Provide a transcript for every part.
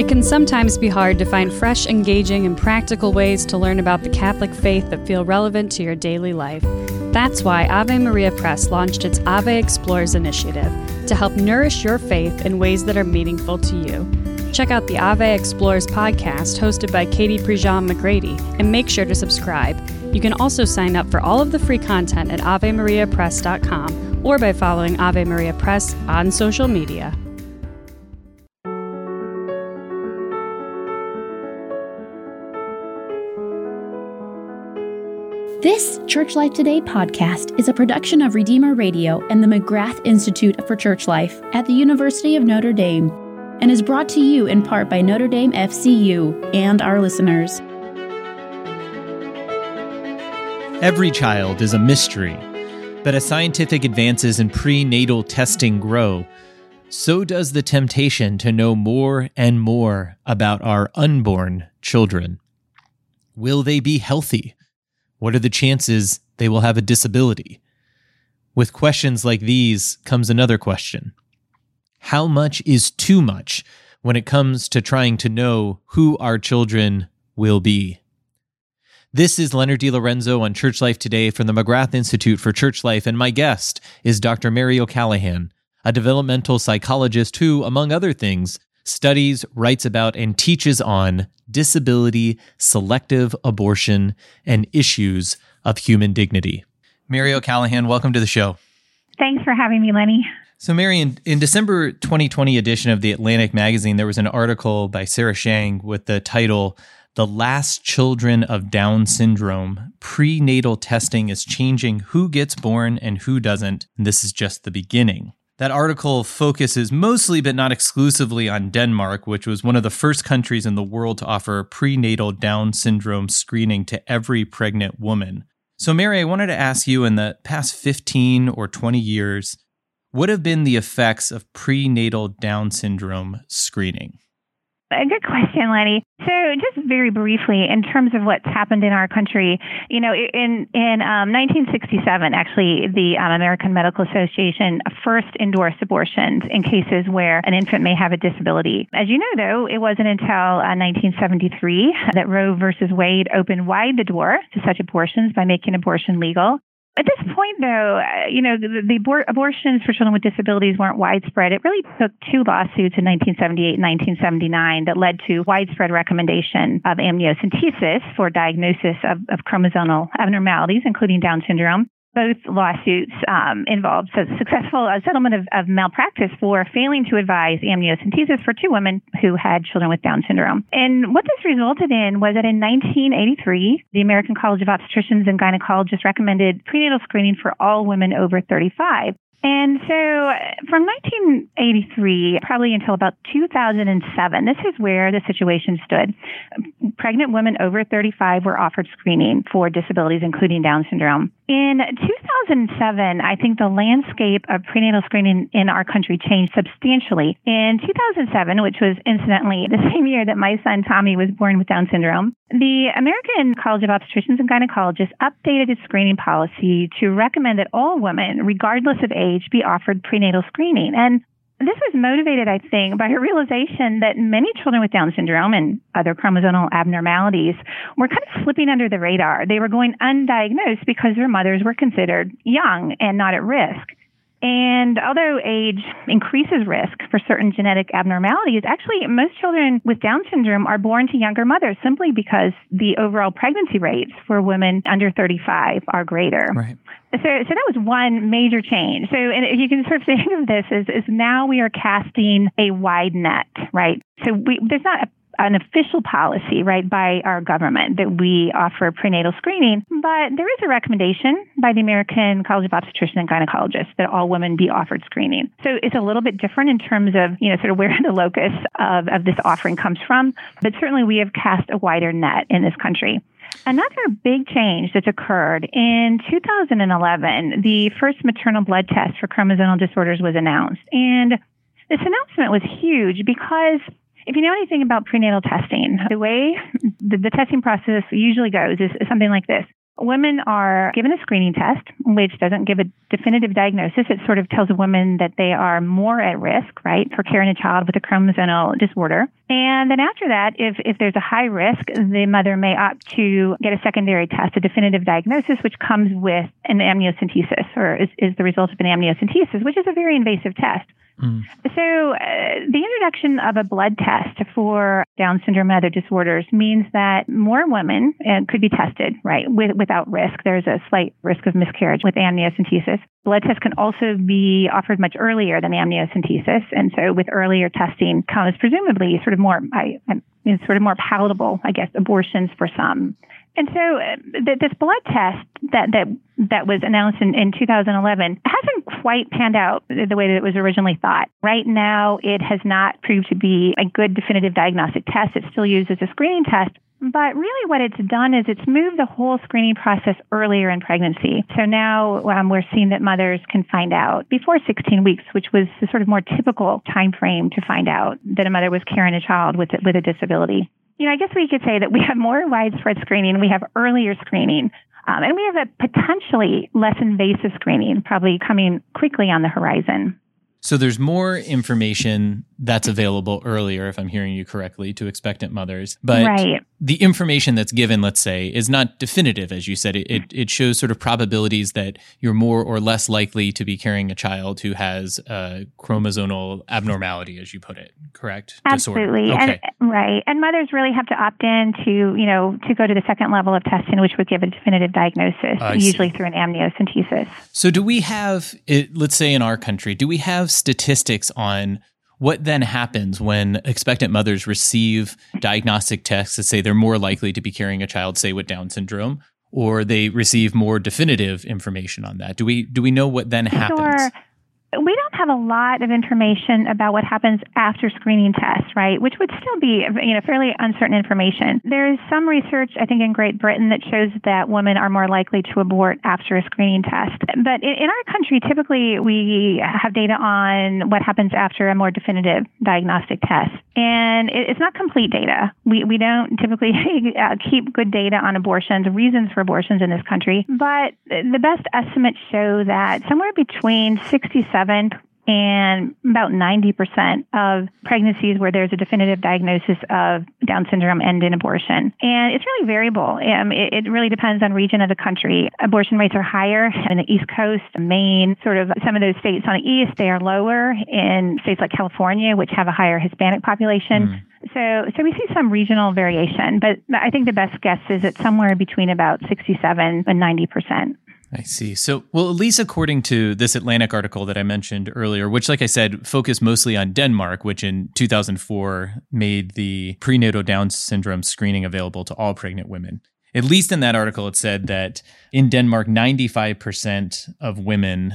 It can sometimes be hard to find fresh, engaging, and practical ways to learn about the Catholic faith that feel relevant to your daily life. That's why Ave Maria Press launched its Ave Explores initiative to help nourish your faith in ways that are meaningful to you. Check out the Ave Explores podcast hosted by Katie Prejean McGrady and make sure to subscribe. You can also sign up for all of the free content at AveMariaPress.com or by following Ave Maria Press on social media. This Church Life Today podcast is a production of Redeemer Radio and the McGrath Institute for Church Life at the University of Notre Dame and is brought to you in part by Notre Dame FCU and our listeners. Every child is a mystery, but as scientific advances in prenatal testing grow, so does the temptation to know more and more about our unborn children. Will they be healthy? What are the chances they will have a disability? With questions like these comes another question How much is too much when it comes to trying to know who our children will be? This is Leonard DeLorenzo on Church Life Today from the McGrath Institute for Church Life, and my guest is Dr. Mary O'Callaghan, a developmental psychologist who, among other things, studies, writes about, and teaches on disability, selective abortion, and issues of human dignity. Mary O'Callaghan, welcome to the show. Thanks for having me, Lenny. So, Mary, in, in December 2020 edition of the Atlantic magazine, there was an article by Sarah Zhang with the title, The Last Children of Down Syndrome Prenatal Testing is Changing Who Gets Born and Who Doesn't. And this is just the beginning. That article focuses mostly, but not exclusively, on Denmark, which was one of the first countries in the world to offer prenatal Down syndrome screening to every pregnant woman. So, Mary, I wanted to ask you in the past 15 or 20 years, what have been the effects of prenatal Down syndrome screening? A good question, Lenny. So, just very briefly, in terms of what's happened in our country, you know, in in um, 1967, actually, the um, American Medical Association first endorsed abortions in cases where an infant may have a disability. As you know, though, it wasn't until uh, 1973 that Roe versus Wade opened wide the door to such abortions by making abortion legal. At this point, though, uh, you know, the, the abor- abortions for children with disabilities weren't widespread. It really took two lawsuits in 1978 and 1979 that led to widespread recommendation of amniocentesis for diagnosis of, of chromosomal abnormalities, including Down syndrome both lawsuits um, involved a successful uh, settlement of, of, malpractice for failing to advise amniocentesis for two women who had children with Down syndrome. And what this resulted in was that in 1983, the American College of Obstetricians and Gynecologists recommended prenatal screening for all women over 35. And so from 1983, probably until about 2007, this is where the situation stood. Pregnant women over 35 were offered screening for disabilities, including Down syndrome. In 2007, I think the landscape of prenatal screening in our country changed substantially. In 2007, which was incidentally the same year that my son Tommy was born with Down syndrome, the American College of Obstetricians and Gynecologists updated its screening policy to recommend that all women, regardless of age, be offered prenatal screening. And this was motivated, I think, by a realization that many children with Down syndrome and other chromosomal abnormalities were kind of slipping under the radar. They were going undiagnosed because their mothers were considered young and not at risk. And although age increases risk for certain genetic abnormalities, actually most children with Down syndrome are born to younger mothers simply because the overall pregnancy rates for women under 35 are greater. Right. So, so that was one major change. So, and you can sort of think of this as, is now we are casting a wide net, right? So we, there's not a an official policy, right, by our government that we offer prenatal screening, but there is a recommendation by the American College of Obstetricians and Gynecologists that all women be offered screening. So it's a little bit different in terms of, you know, sort of where the locus of, of this offering comes from, but certainly we have cast a wider net in this country. Another big change that's occurred in 2011, the first maternal blood test for chromosomal disorders was announced. And this announcement was huge because if you know anything about prenatal testing, the way the, the testing process usually goes is, something like this. women are given a screening test, which doesn't give a definitive diagnosis. It sort of tells a woman that they are more at risk, right, for carrying a child with a chromosomal disorder. And then after that, if, if there's a high risk, the mother may opt to get a secondary test, a definitive diagnosis, which comes with an amniocentesis or is, is the result of an amniocentesis, which is a very invasive test. Mm. So, uh, the introduction of a blood test for Down syndrome and other disorders means that more women uh, could be tested, right, with, without risk. There's a slight risk of miscarriage with amniocentesis. Blood tests can also be offered much earlier than amniocentesis, and so with earlier testing comes presumably sort of more, I, I sort of more palatable, I guess, abortions for some. And so uh, th- this blood test that that that was announced in, in 2011 hasn't quite panned out the way that it was originally thought. Right now, it has not proved to be a good definitive diagnostic test. It's still used as a screening test. But really, what it's done is it's moved the whole screening process earlier in pregnancy. So now um, we're seeing that mothers can find out before 16 weeks, which was the sort of more typical time frame to find out that a mother was carrying a child with with a disability you know, I guess we could say that we have more widespread screening, we have earlier screening, um, and we have a potentially less invasive screening probably coming quickly on the horizon. So there's more information that's available earlier, if I'm hearing you correctly, to expectant mothers. But right. the information that's given, let's say, is not definitive, as you said. It, it, it, shows sort of probabilities that you're more or less likely to be carrying a child who has a chromosomal abnormality, as you put it, correct? Absolutely. Okay. And, right. And mothers really have to opt in to, you know, to go to the second level of testing, which would give a definitive diagnosis, usually see. through an amniocentesis. So do we have, it, let's say in our country, do we have statistics on what then happens when expectant mothers receive diagnostic tests that say they're more likely to be carrying a child, say, with Down syndrome, or they receive more definitive information on that? Do we do we know what then happens? Sure we have a lot of information about what happens after screening tests, right? Which would still be, you know, fairly uncertain information. There is some research, I think, in Great Britain that shows that women are more likely to abort after a screening test. But in our country, typically we have data on what happens after a more definitive diagnostic test, and it's not complete data. We we don't typically uh, keep good data on abortions, reasons for abortions in this country. But the best estimates show that somewhere between 67 and about 90% of pregnancies where there's a definitive diagnosis of Down syndrome end in abortion. And it's really variable. Um, it, it, really depends on region of the country. Abortion rates are higher in the East Coast, Maine, sort of some of those states on the East, they are lower in states like California, which have a higher Hispanic population. Mm. So, so we see some regional variation, but I think the best guess is it's somewhere between about 67 and 90 percent. I see. So, well, at least according to this Atlantic article that I mentioned earlier, which, like I said, focused mostly on Denmark, which in 2004 made the prenatal Down syndrome screening available to all pregnant women. At least in that article, it said that in Denmark, 95% of women,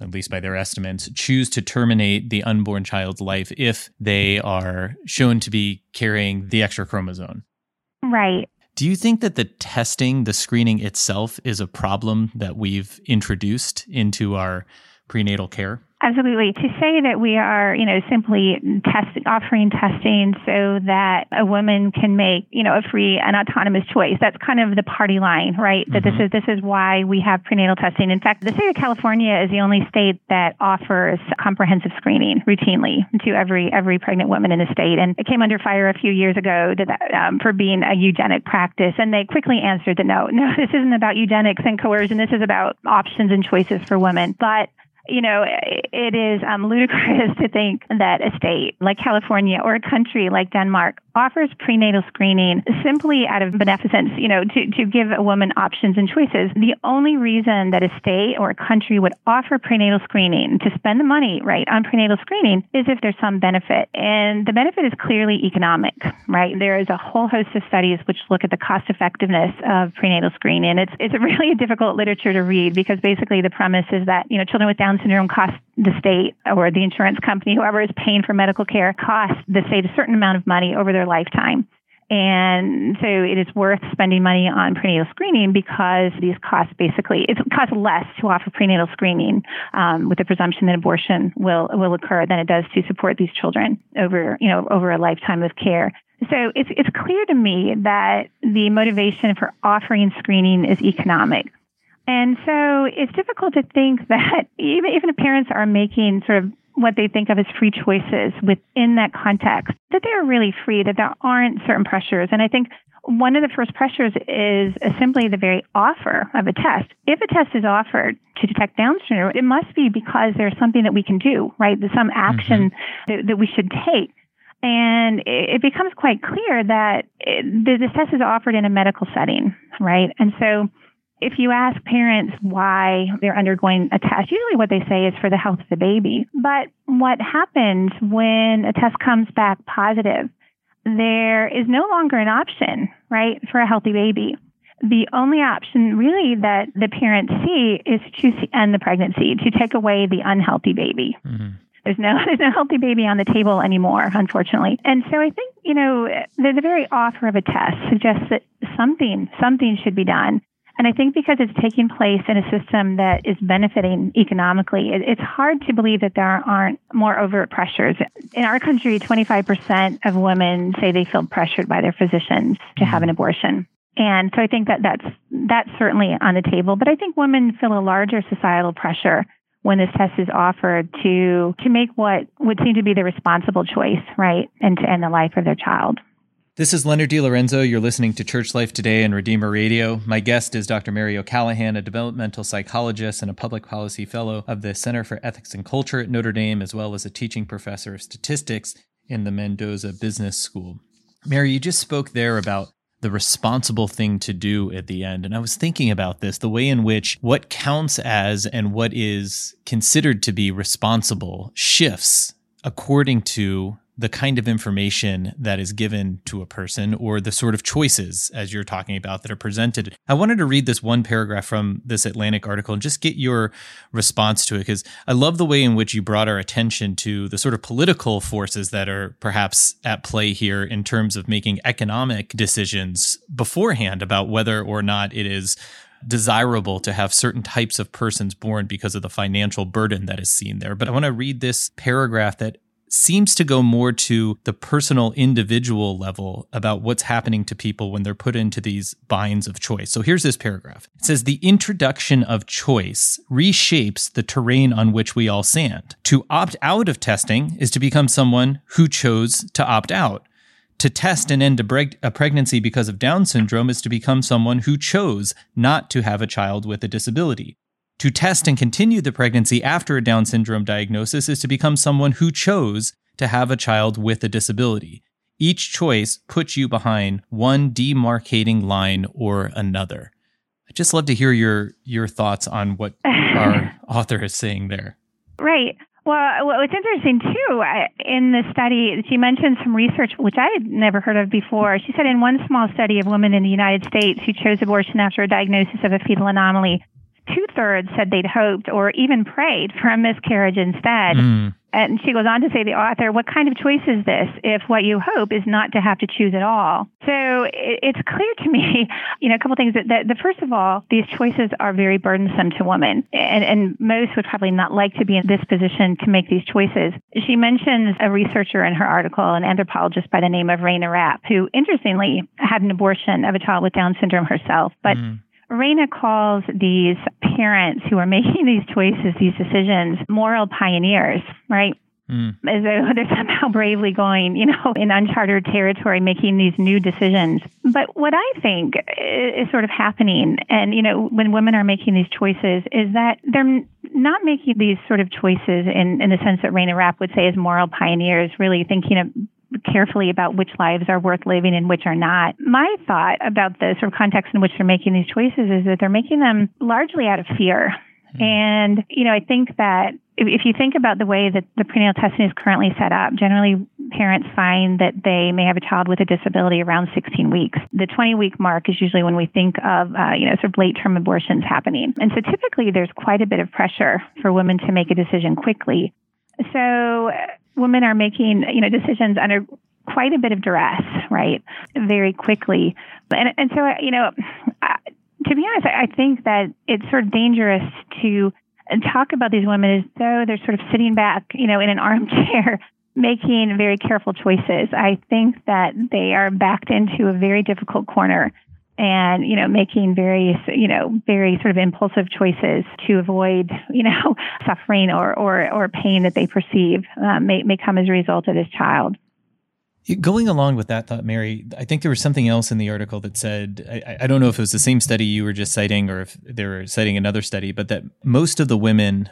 at least by their estimates, choose to terminate the unborn child's life if they are shown to be carrying the extra chromosome. Right. Do you think that the testing, the screening itself, is a problem that we've introduced into our prenatal care? Absolutely. To say that we are, you know, simply test, offering testing so that a woman can make, you know, a free and autonomous choice. That's kind of the party line, right? Mm-hmm. That this mm-hmm. is this is why we have prenatal testing. In fact, the state of California is the only state that offers comprehensive screening routinely to every every pregnant woman in the state. And it came under fire a few years ago that, um, for being a eugenic practice. And they quickly answered that no, no, this isn't about eugenics and coercion. This is about options and choices for women. But you know, it is um, ludicrous to think that a state like California or a country like Denmark offers prenatal screening simply out of beneficence, you know, to, to give a woman options and choices. The only reason that a state or a country would offer prenatal screening to spend the money, right, on prenatal screening is if there's some benefit. And the benefit is clearly economic, right? There is a whole host of studies which look at the cost effectiveness of prenatal screening. It's, it's really difficult literature to read because basically the premise is that, you know, children with Down syndrome cost the state or the insurance company, whoever is paying for medical care, costs the state a certain amount of money over their lifetime. And so it is worth spending money on prenatal screening because these costs basically, it costs less to offer prenatal screening um, with the presumption that abortion will, will occur than it does to support these children over, you know, over a lifetime of care. So it's, it's clear to me that the motivation for offering screening is economic. And so it's difficult to think that even, even if parents are making sort of what they think of as free choices within that context, that they're really free, that there aren't certain pressures. And I think one of the first pressures is simply the very offer of a test. If a test is offered to detect Down syndrome, it must be because there's something that we can do, right? There's some action mm-hmm. that, that we should take. And it becomes quite clear that it, this test is offered in a medical setting, right? And so if you ask parents why they're undergoing a test, usually what they say is for the health of the baby. But what happens when a test comes back positive? There is no longer an option, right, for a healthy baby. The only option really that the parents see is to end the pregnancy, to take away the unhealthy baby. Mm-hmm. There's no there's no healthy baby on the table anymore, unfortunately. And so I think you know the, the very offer of a test suggests that something something should be done. And I think because it's taking place in a system that is benefiting economically, it, it's hard to believe that there aren't more overt pressures. In our country, 25% of women say they feel pressured by their physicians to have an mm-hmm. abortion. And so I think that that's, that's certainly on the table. But I think women feel a larger societal pressure when this test is offered to to make what would seem to be the responsible choice, right, and to end the life of their child. This is Leonard DeLorenzo. You're listening to Church Life Today and Redeemer Radio. My guest is Dr. Mary O'Callaghan, a developmental psychologist and a public policy fellow of the Center for Ethics and Culture at Notre Dame, as well as a teaching professor of statistics in the Mendoza Business School. Mary, you just spoke there about the responsible thing to do at the end. And I was thinking about this the way in which what counts as and what is considered to be responsible shifts according to the kind of information that is given to a person or the sort of choices, as you're talking about, that are presented. I wanted to read this one paragraph from this Atlantic article and just get your response to it, because I love the way in which you brought our attention to the sort of political forces that are perhaps at play here in terms of making economic decisions beforehand about whether or not it is desirable to have certain types of persons born because of the financial burden that is seen there. But I want to read this paragraph that seems to go more to the personal individual level about what's happening to people when they're put into these binds of choice. So here's this paragraph. It says the introduction of choice reshapes the terrain on which we all stand. To opt out of testing is to become someone who chose to opt out. To test and end a, breg- a pregnancy because of Down syndrome is to become someone who chose not to have a child with a disability. To test and continue the pregnancy after a Down syndrome diagnosis is to become someone who chose to have a child with a disability. Each choice puts you behind one demarcating line or another. I'd just love to hear your your thoughts on what our author is saying there. Right. Well, what's interesting too uh, in the study, she mentioned some research which I had never heard of before. She said in one small study of women in the United States who chose abortion after a diagnosis of a fetal anomaly, two thirds said they'd hoped or even prayed for a miscarriage instead. Mm. And she goes on to say, the author, what kind of choice is this if what you hope is not to have to choose at all? So it's clear to me, you know, a couple things that, that the first of all, these choices are very burdensome to women. And, and most would probably not like to be in this position to make these choices. She mentions a researcher in her article, an anthropologist by the name of Rayna Rapp, who interestingly had an abortion of a child with Down syndrome herself. But mm Rayna calls these parents who are making these choices, these decisions, moral pioneers, right? Mm. As though they're somehow bravely going, you know, in uncharted territory, making these new decisions. But what I think is sort of happening, and, you know, when women are making these choices, is that they're not making these sort of choices in, in the sense that Rayna Rapp would say as moral pioneers, really thinking of carefully about which lives are worth living and which are not. My thought about the sort of context in which they're making these choices is that they're making them largely out of fear. Mm-hmm. And, you know, I think that if, if you think about the way that the prenatal testing is currently set up, generally parents find that they may have a child with a disability around 16 weeks. The 20 week mark is usually when we think of, uh, you know, sort of late term abortions happening. And so typically there's quite a bit of pressure for women to make a decision quickly. So women are making, you know, decisions under quite a bit of duress, right? Very quickly. And, and so, you know, to be honest, I think that it's sort of dangerous to talk about these women as though they're sort of sitting back, you know, in an armchair making very careful choices. I think that they are backed into a very difficult corner and you know making very you know very sort of impulsive choices to avoid you know suffering or or, or pain that they perceive uh, may, may come as a result of this child. Going along with that thought, Mary, I think there was something else in the article that said, I, I, don't know if it was the same study you were just citing or if they were citing another study, but that most of the women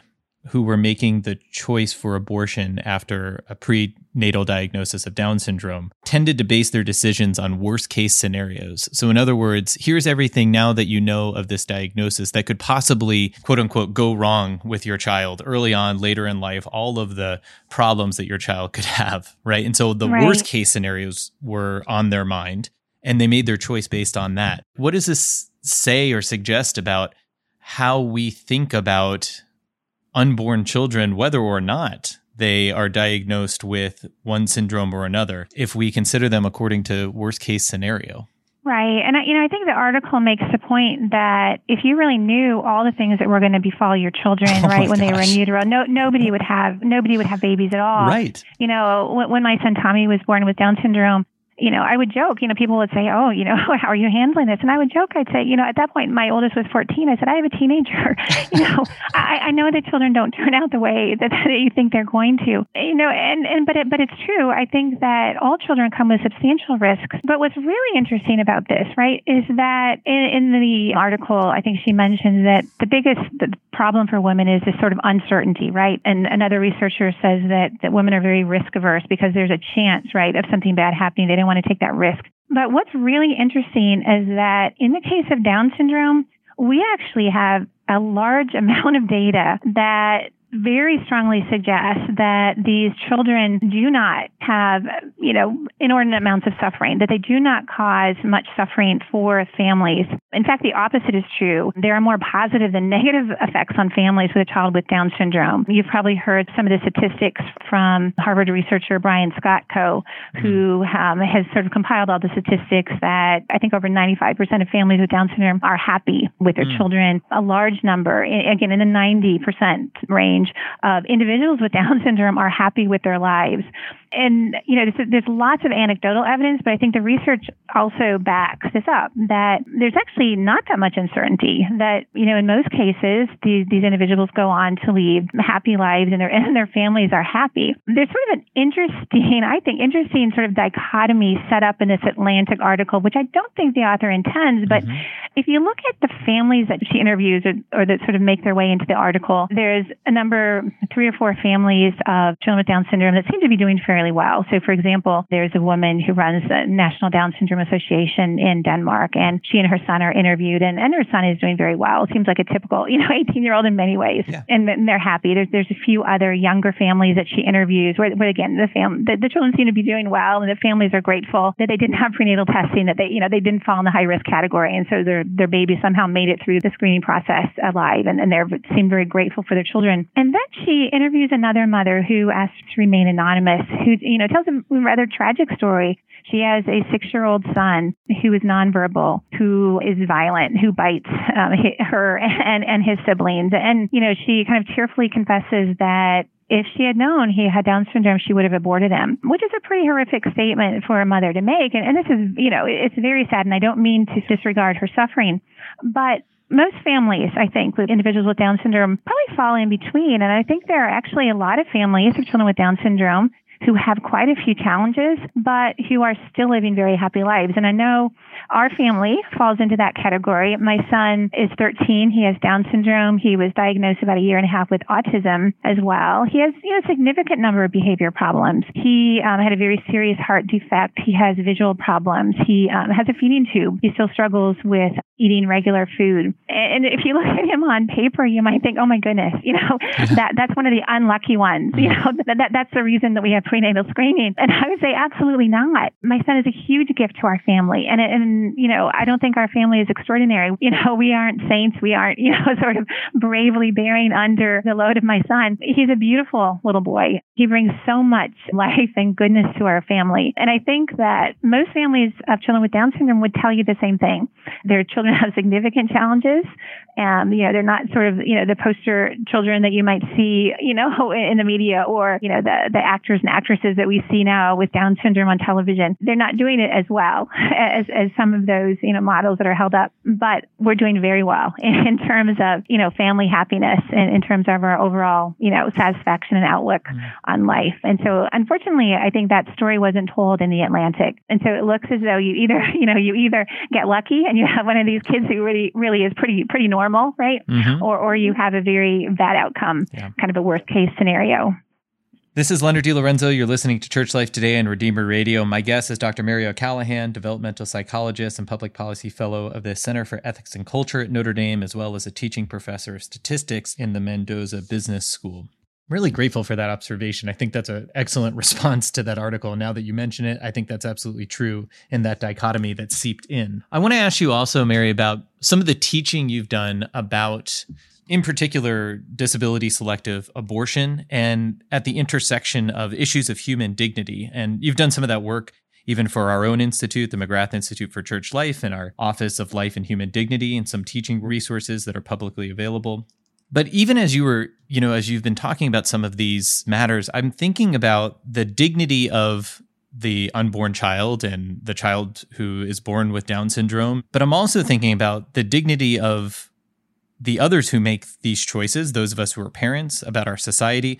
who were making the choice for abortion after a prenatal diagnosis of Down syndrome tended to base their decisions on worst case scenarios. So, in other words, here's everything now that you know of this diagnosis that could possibly, quote unquote, go wrong with your child early on, later in life, all of the problems that your child could have, right? And so the right. worst case scenarios were on their mind and they made their choice based on that. What does this say or suggest about how we think about unborn children, whether or not they are diagnosed with one syndrome or another, if we consider them according to worst case scenario. Right. And, you know, I think the article makes the point that if you really knew all the things that were going to befall your children, oh right, when gosh. they were in utero, no, nobody would have, nobody would have babies at all. Right. You know, when, when my son Tommy was born with Down syndrome, you know, I would joke, you know, people would say, oh, you know, how are you handling this? And I would joke, I'd say, you know, at that point, my oldest was 14. I said, I have a teenager. you know, I, I know that children don't turn out the way that, that you think they're going to, you know, and, and, but it, but it's true. I think that all children come with substantial risks. But what's really interesting about this, right, is that in, in the article, I think she mentions that the biggest the problem for women is this sort of uncertainty, right? And another researcher says that, that women are very risk averse because there's a chance, right, of something bad happening. They don't want to take that risk. But what's really interesting is that in the case of Down syndrome, we actually have a large amount of data that very strongly suggests that these children do not have, you know, inordinate amounts of suffering, that they do not cause much suffering for families. In fact, the opposite is true. There are more positive than negative effects on families with a child with Down syndrome. You've probably heard some of the statistics from Harvard researcher Brian Scott Coe, who um, has sort of compiled all the statistics that I think over 95% of families with Down syndrome are happy with their mm. children. A large number, again, in the 90% range range of individuals with Down syndrome are happy with their lives and you know, there's, there's, lots of anecdotal evidence, but I think the research also backs this up that there's actually not that much uncertainty. That you know, in most cases, these, these individuals go on to lead happy lives, and their and their families are happy. There's sort of an interesting, I think, interesting sort of dichotomy set up in this Atlantic article, which I don't think the author intends. But mm-hmm. if you look at the families that she interviews, or, or that sort of make their way into the article, there's a number, three or four families of children with Down syndrome that seem to be doing fairly fairly well. So, for example, there's a woman who runs the National Down Syndrome Association in Denmark, and she and her son are interviewed, and, and her son is doing very well. It seems like a typical, you know, 18 year old in many ways, yeah. and, and, they're happy. There's there's a few other younger families that she interviews where, where again, the fam the, the children seem to be doing well, and the families are grateful that they didn't have prenatal testing, that they you know they didn't fall in the high risk category, and so their their baby somehow made it through the screening process alive, and, and they seem very grateful for their children. And then she interviews another mother who asks to remain anonymous, who you know tells a rather tragic story. She has a six year old son who is nonverbal, who is violent, who bites um, her and, and his siblings. And, you know, she kind of tearfully confesses that if she had known he had Down syndrome, she would have aborted him, which is a pretty horrific statement for a mother to make. And, and this is, you know, it's very sad, and I don't mean to disregard her suffering, but most families, I think, with individuals with Down syndrome probably fall in between. And I think there are actually a lot of families of children with Down syndrome who have quite a few challenges, but who are still living very happy lives. And I know our family falls into that category. My son is 13. He has Down syndrome. He was diagnosed about a year and a half with autism as well. He has you know, a significant number of behavior problems. He um, had a very serious heart defect. He has visual problems. He um, has a feeding tube. He still struggles with eating regular food. And if you look at him on paper, you might think, oh my goodness, you know, that, that's one of the unlucky ones. You mm-hmm. know, that, that, that's the reason that we have prenatal screening. And I would say absolutely not. My son is a huge gift to our family. And, and, you know, I don't think our family is extraordinary. You know, we aren't saints. We aren't, you know, sort of bravely bearing under the load of my son. He's a beautiful little boy. He brings so much life and goodness to our family. And I think that most families of children with Down syndrome would tell you the same thing. Their children children have significant challenges. Um, you know, they're not sort of, you know, the poster children that you might see, you know, in the media or, you know, the, the actors and actresses that we see now with Down syndrome on television. They're not doing it as well as, as some of those, you know, models that are held up, but we're doing very well in, in terms of, you know, family happiness and in terms of our overall, you know, satisfaction and outlook mm. on life. And so unfortunately, I think that story wasn't told in the Atlantic. And so it looks as though you either, you know, you either get lucky and you have one of these kids who really, really is pretty, pretty normal right? Mm-hmm. Or, or you have a very bad outcome, yeah. kind of a worst case scenario. This is Leonard DeLorenzo. You're listening to Church Life Today on Redeemer Radio. My guest is Dr. Mary O'Callaghan, developmental psychologist and public policy fellow of the Center for Ethics and Culture at Notre Dame, as well as a teaching professor of statistics in the Mendoza Business School really grateful for that observation. I think that's an excellent response to that article. Now that you mention it, I think that's absolutely true in that dichotomy that seeped in. I want to ask you also, Mary, about some of the teaching you've done about, in particular, disability selective abortion and at the intersection of issues of human dignity. And you've done some of that work even for our own institute, the McGrath Institute for Church Life, and our Office of Life and Human Dignity, and some teaching resources that are publicly available. But even as you were, you know, as you've been talking about some of these matters, I'm thinking about the dignity of the unborn child and the child who is born with Down syndrome. But I'm also thinking about the dignity of the others who make these choices, those of us who are parents, about our society.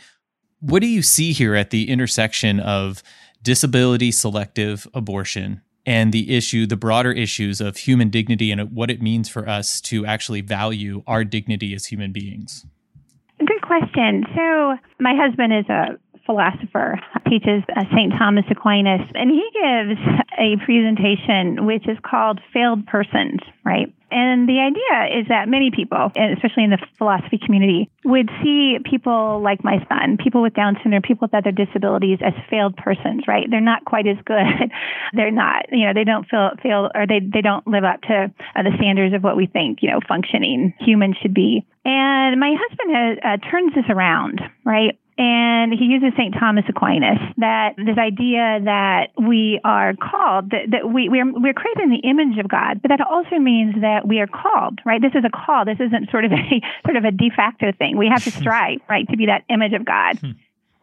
What do you see here at the intersection of disability selective abortion and the issue, the broader issues of human dignity and what it means for us to actually value our dignity as human beings? Good question. So, my husband is a philosopher, teaches uh, St. Thomas Aquinas, and he gives a presentation which is called Failed Persons, right? And the idea is that many people, especially in the philosophy community, would see people like my son, people with Down syndrome, people with other disabilities as failed persons, right? They're not quite as good. They're not, you know, they don't feel, feel, or they, they don't live up to uh, the standards of what we think, you know, functioning humans should be. And my husband has, uh, turns this around, right? And he uses St. Thomas Aquinas that this idea that we are called, that, that we, we're, we're created in the image of God, but that also means that we are called, right? This is a call. This isn't sort of a, sort of a de facto thing. We have to strive, right, to be that image of God. Hmm.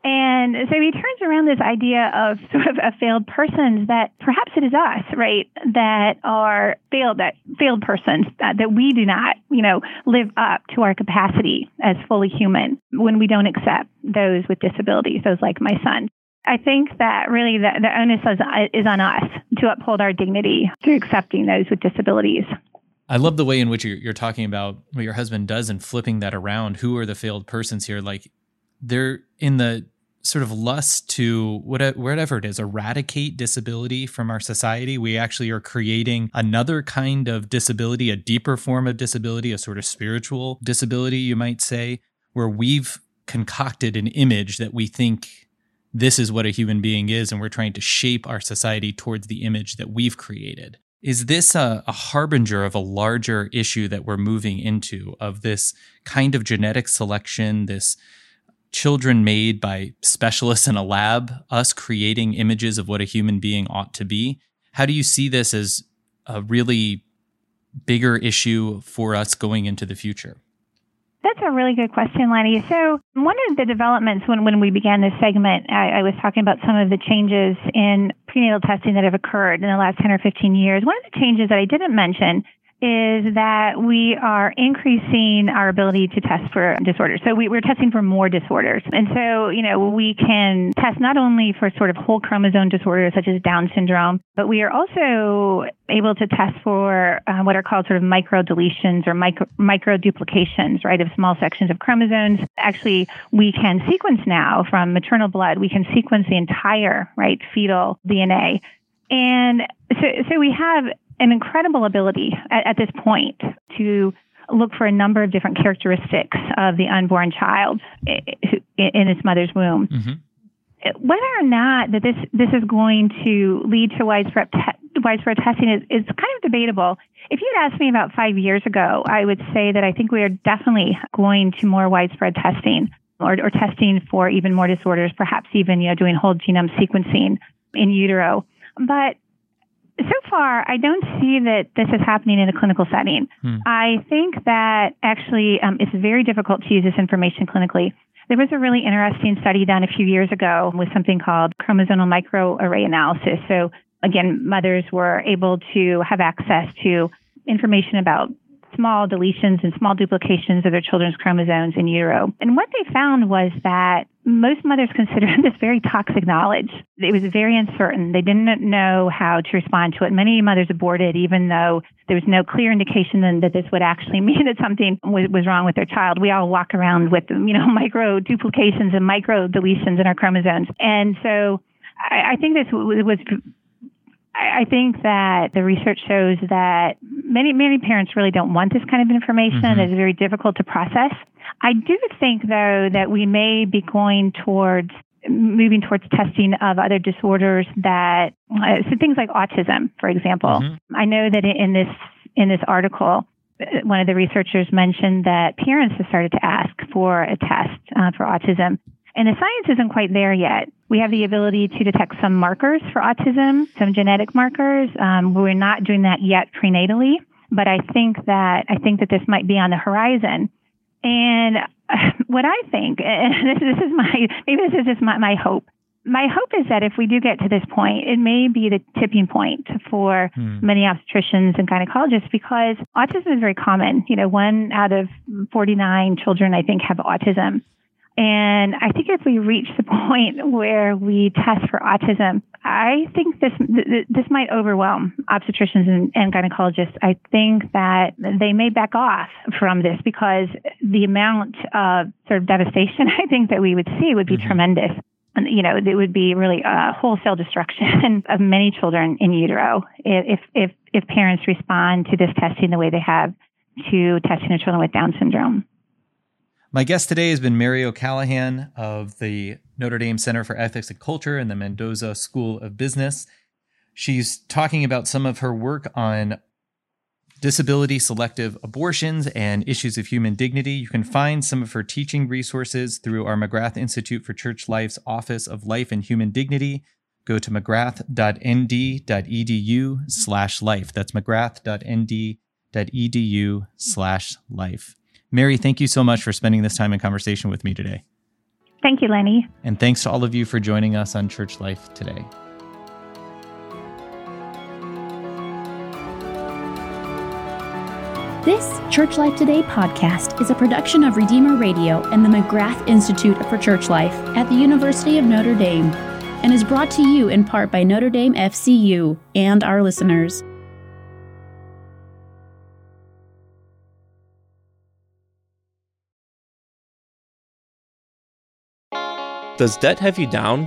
And so he turns around this idea of sort of a failed persons that perhaps it is us, right, that are failed, that failed persons, that, that we do not, you know, live up to our capacity as fully human when we don't accept those with disabilities, those like my son. I think that really the, the onus is, is on us to uphold our dignity through accepting those with disabilities. I love the way in which you're, you're, talking about what your husband does and flipping that around. Who are the failed persons here? Like they're in the sort of lust to whatever it is eradicate disability from our society. We actually are creating another kind of disability a deeper form of disability a sort of spiritual disability you might say where we've concocted an image that we think this is what a human being is and we're trying to shape our society towards the image that we've created. Is this a, a, harbinger of a larger issue that we're moving into of this kind of genetic selection this children made by specialists in a lab, us creating images of what a human being ought to be. How do you see this as a really bigger issue for us going into the future? That's a really good question, Lenny. So, one of the developments when, when we began this segment, I, I, was talking about some of the changes in prenatal testing that have occurred in the last 10 or 15 years. One of the changes that I didn't mention is that we are increasing our ability to test for disorders. So we, are testing for more disorders. And so, you know, we can test not only for sort of whole chromosome disorders such as Down syndrome, but we are also able to test for uh, what are called sort of micro deletions or micro, micro duplications, right, of small sections of chromosomes. Actually, we can sequence now from maternal blood, we can sequence the entire, right, fetal DNA. And so, so we have an incredible ability at, at this point to look for a number of different characteristics of the unborn child in its mother's womb. Mm-hmm. Whether or not that this this is going to lead to widespread te- widespread testing is, is kind of debatable. If you'd asked me about five years ago, I would say that I think we are definitely going to more widespread testing or, or testing for even more disorders, perhaps even you know doing whole genome sequencing in utero. But so far, I don't see that this is happening in a clinical setting. Hmm. I think that actually um, it's very difficult to use this information clinically. There was a really interesting study done a few years ago with something called chromosomal microarray analysis. So, again, mothers were able to have access to information about small deletions and small duplications of their children's chromosomes in utero. And what they found was that most mothers considered this very toxic knowledge. It was very uncertain. They didn't know how to respond to it. Many mothers aborted, even though there was no clear indication that this would actually mean that something was, wrong with their child. We all walk around with, you know, micro duplications and micro deletions in our chromosomes. And so I, I think this was I think that the research shows that many many parents really don't want this kind of information. Mm-hmm. It's very difficult to process. I do think though that we may be going towards moving towards testing of other disorders that uh, so things like autism, for example. Mm-hmm. I know that in this in this article, uh, one of the researchers mentioned that parents have started to ask for a test uh, for autism. And the science isn't quite there yet. We have the ability to detect some markers for autism, some genetic markers. Um, we're not doing that yet prenatally, but I think that I think that this might be on the horizon. And what I think, and this, this is my maybe this is just my, my hope. My hope is that if we do get to this point, it may be the tipping point for hmm. many obstetricians and gynecologists because autism is very common. You know, one out of 49 children, I think, have autism. And I think if we reach the point where we test for autism, I think this this might overwhelm obstetricians and, and, gynecologists. I think that they may back off from this because the amount of sort of devastation I think that we would see would be mm-hmm. tremendous. And, you know, it would be really a wholesale destruction of many children in utero if if if parents respond to this testing the way they have to testing their children with Down syndrome. My guest today has been Mary O'Callaghan of the Notre Dame Center for Ethics and Culture and the Mendoza School of Business. She's talking about some of her work on disability selective abortions and issues of human dignity. You can find some of her teaching resources through our McGrath Institute for Church Life's Office of Life and Human Dignity. Go to mcgrath.nd.edu slash life. That's mcgrath.nd.edu slash life. Mary, thank you so much for spending this time in conversation with me today. Thank you, Lenny. And thanks to all of you for joining us on Church Life today. This Church Life Today podcast is a production of Redeemer Radio and the McGrath Institute for Church Life at the University of Notre Dame and is brought to you in part by Notre Dame FCU and our listeners. Does debt have you down?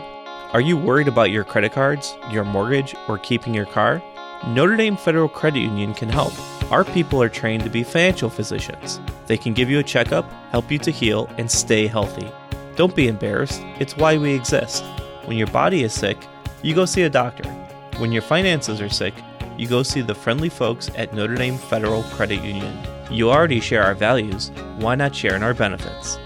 Are you worried about your credit cards, your mortgage, or keeping your car? Notre Dame Federal Credit Union can help. Our people are trained to be financial physicians. They can give you a checkup, help you to heal, and stay healthy. Don't be embarrassed, it's why we exist. When your body is sick, you go see a doctor. When your finances are sick, you go see the friendly folks at Notre Dame Federal Credit Union. You already share our values, why not share in our benefits?